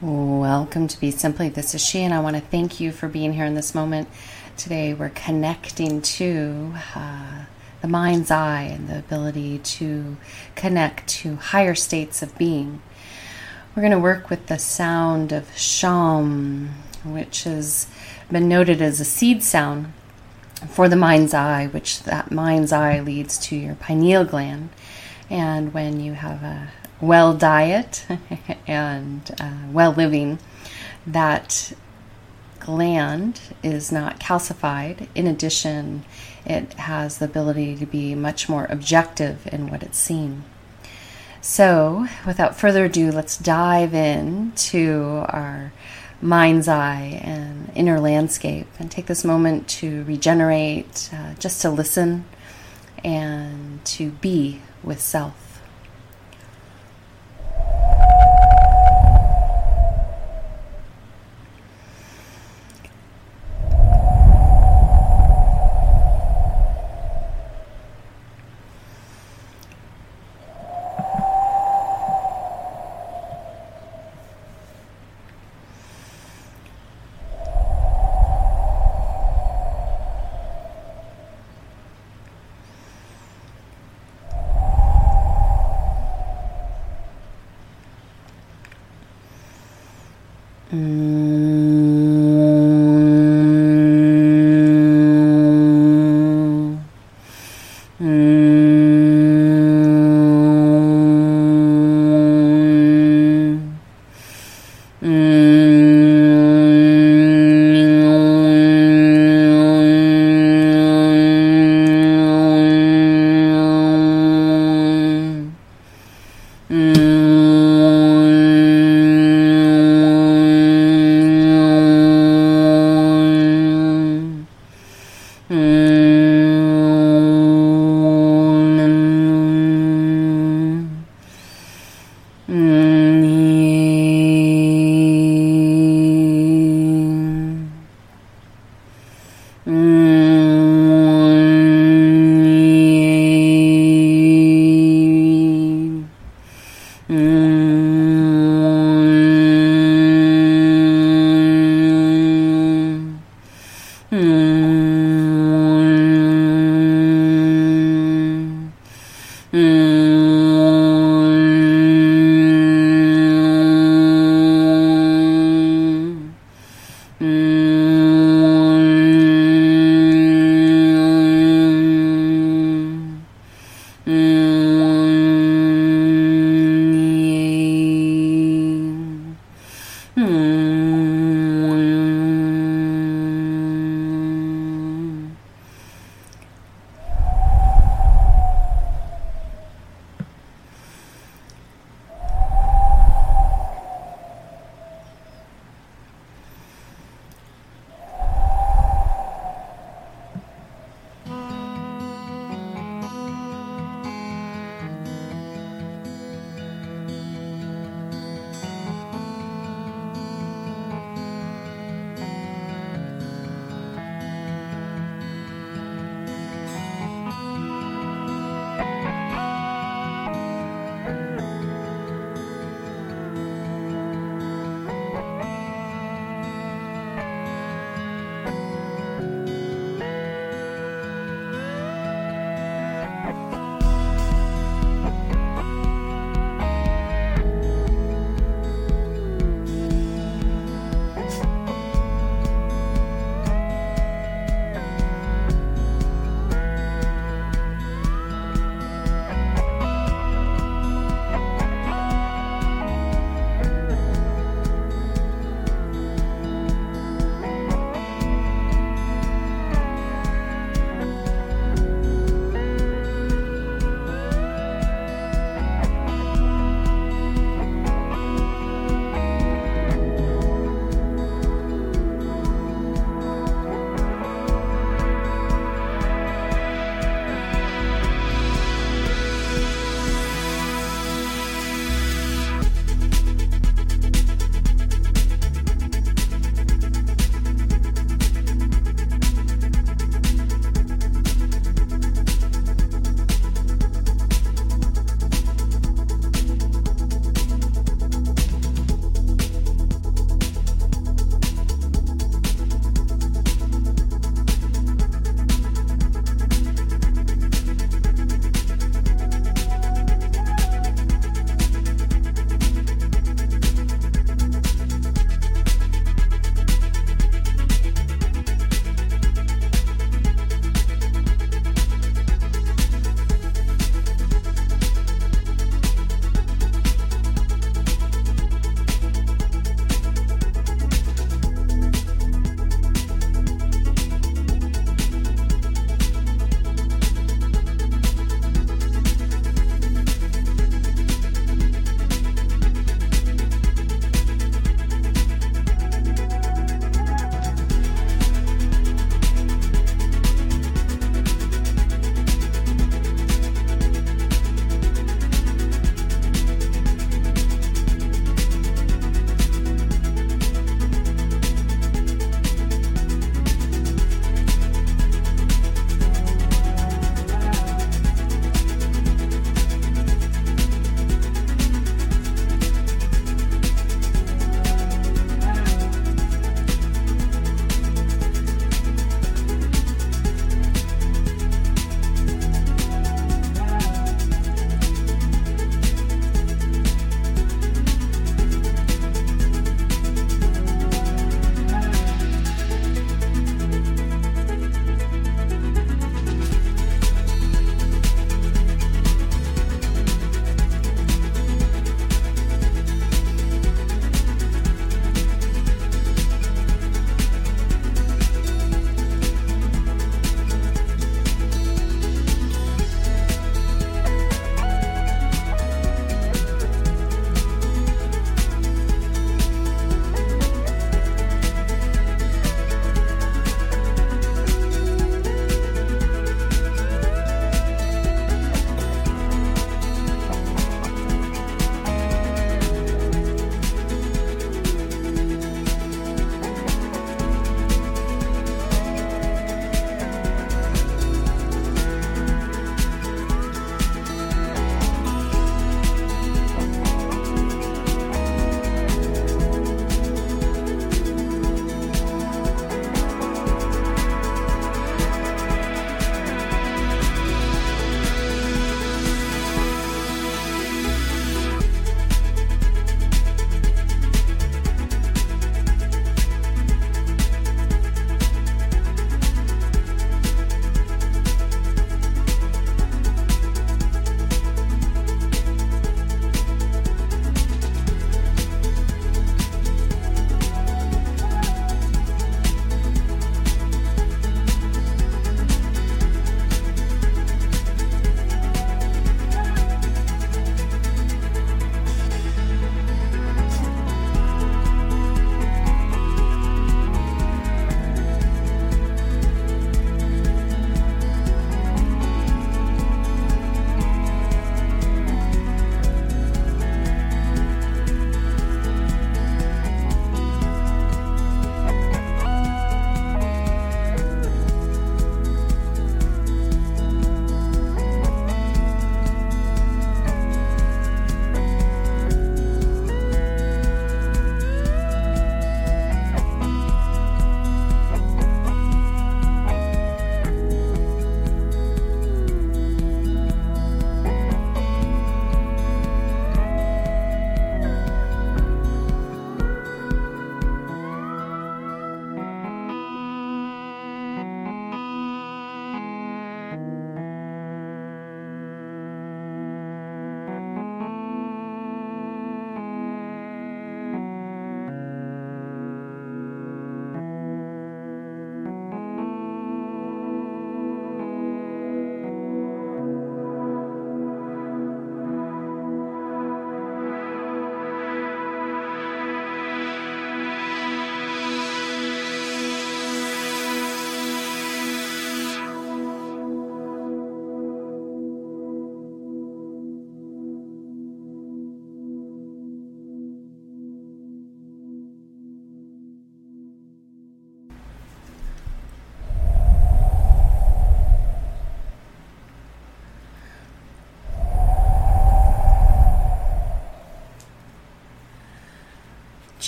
Welcome to Be Simply. This is she, and I want to thank you for being here in this moment. Today, we're connecting to uh, the mind's eye and the ability to connect to higher states of being. We're going to work with the sound of sham, which has been noted as a seed sound for the mind's eye, which that mind's eye leads to your pineal gland. And when you have a well diet and uh, well living, that gland is not calcified. In addition, it has the ability to be much more objective in what it's seeing. So, without further ado, let's dive into our mind's eye and inner landscape and take this moment to regenerate, uh, just to listen and to be with self. Mm. Mm.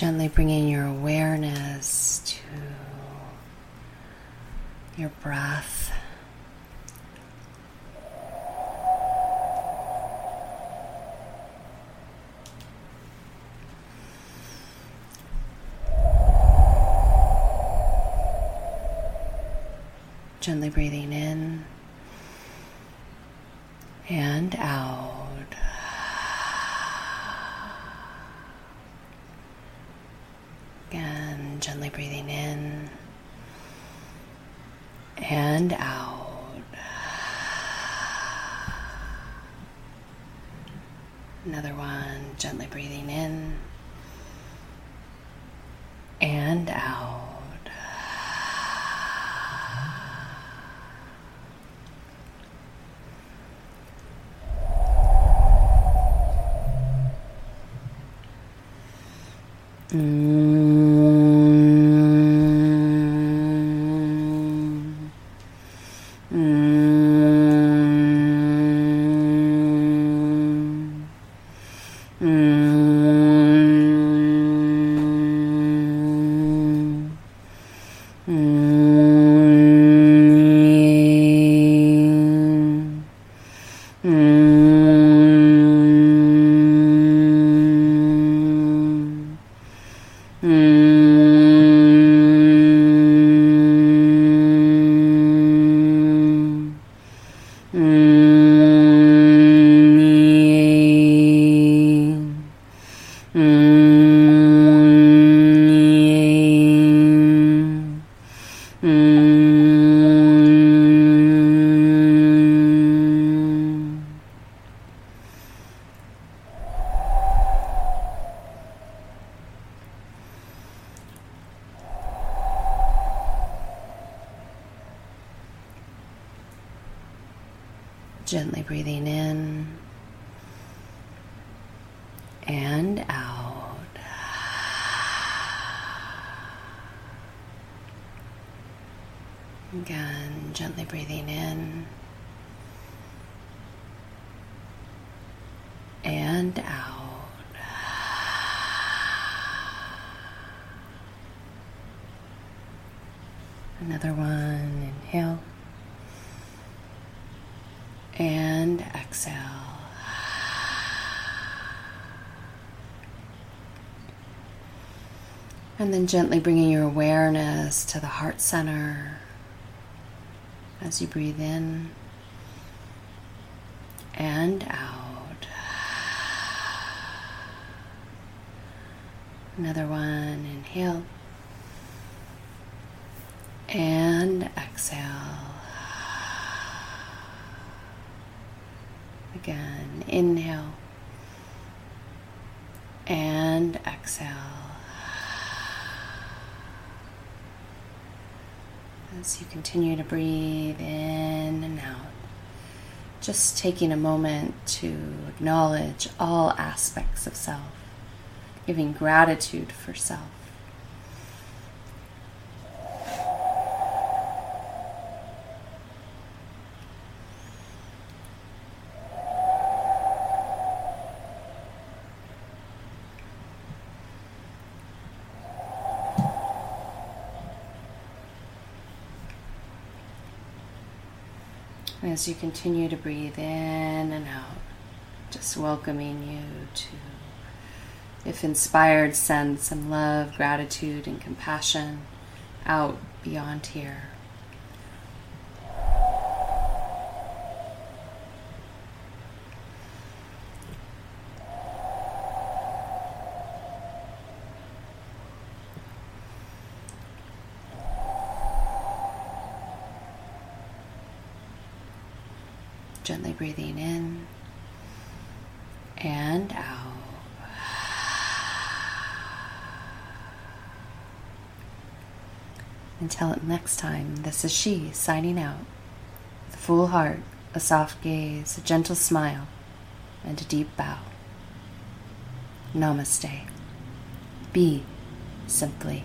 Gently bringing your awareness to your breath. Gently breathing in and out. Again, gently breathing in and out. Another one, gently breathing in and out. Gently breathing in and out. Again, gently breathing in and out. Another one, inhale and exhale. And then gently bringing your awareness to the heart center as you breathe in and out. Another one, inhale and exhale. Again, inhale and exhale. As you continue to breathe in and out, just taking a moment to acknowledge all aspects of self, giving gratitude for self. As you continue to breathe in and out, just welcoming you to, if inspired, send some love, gratitude, and compassion out beyond here. Gently breathing in and out. Until next time, this is she signing out. With a full heart, a soft gaze, a gentle smile, and a deep bow. Namaste. Be simply.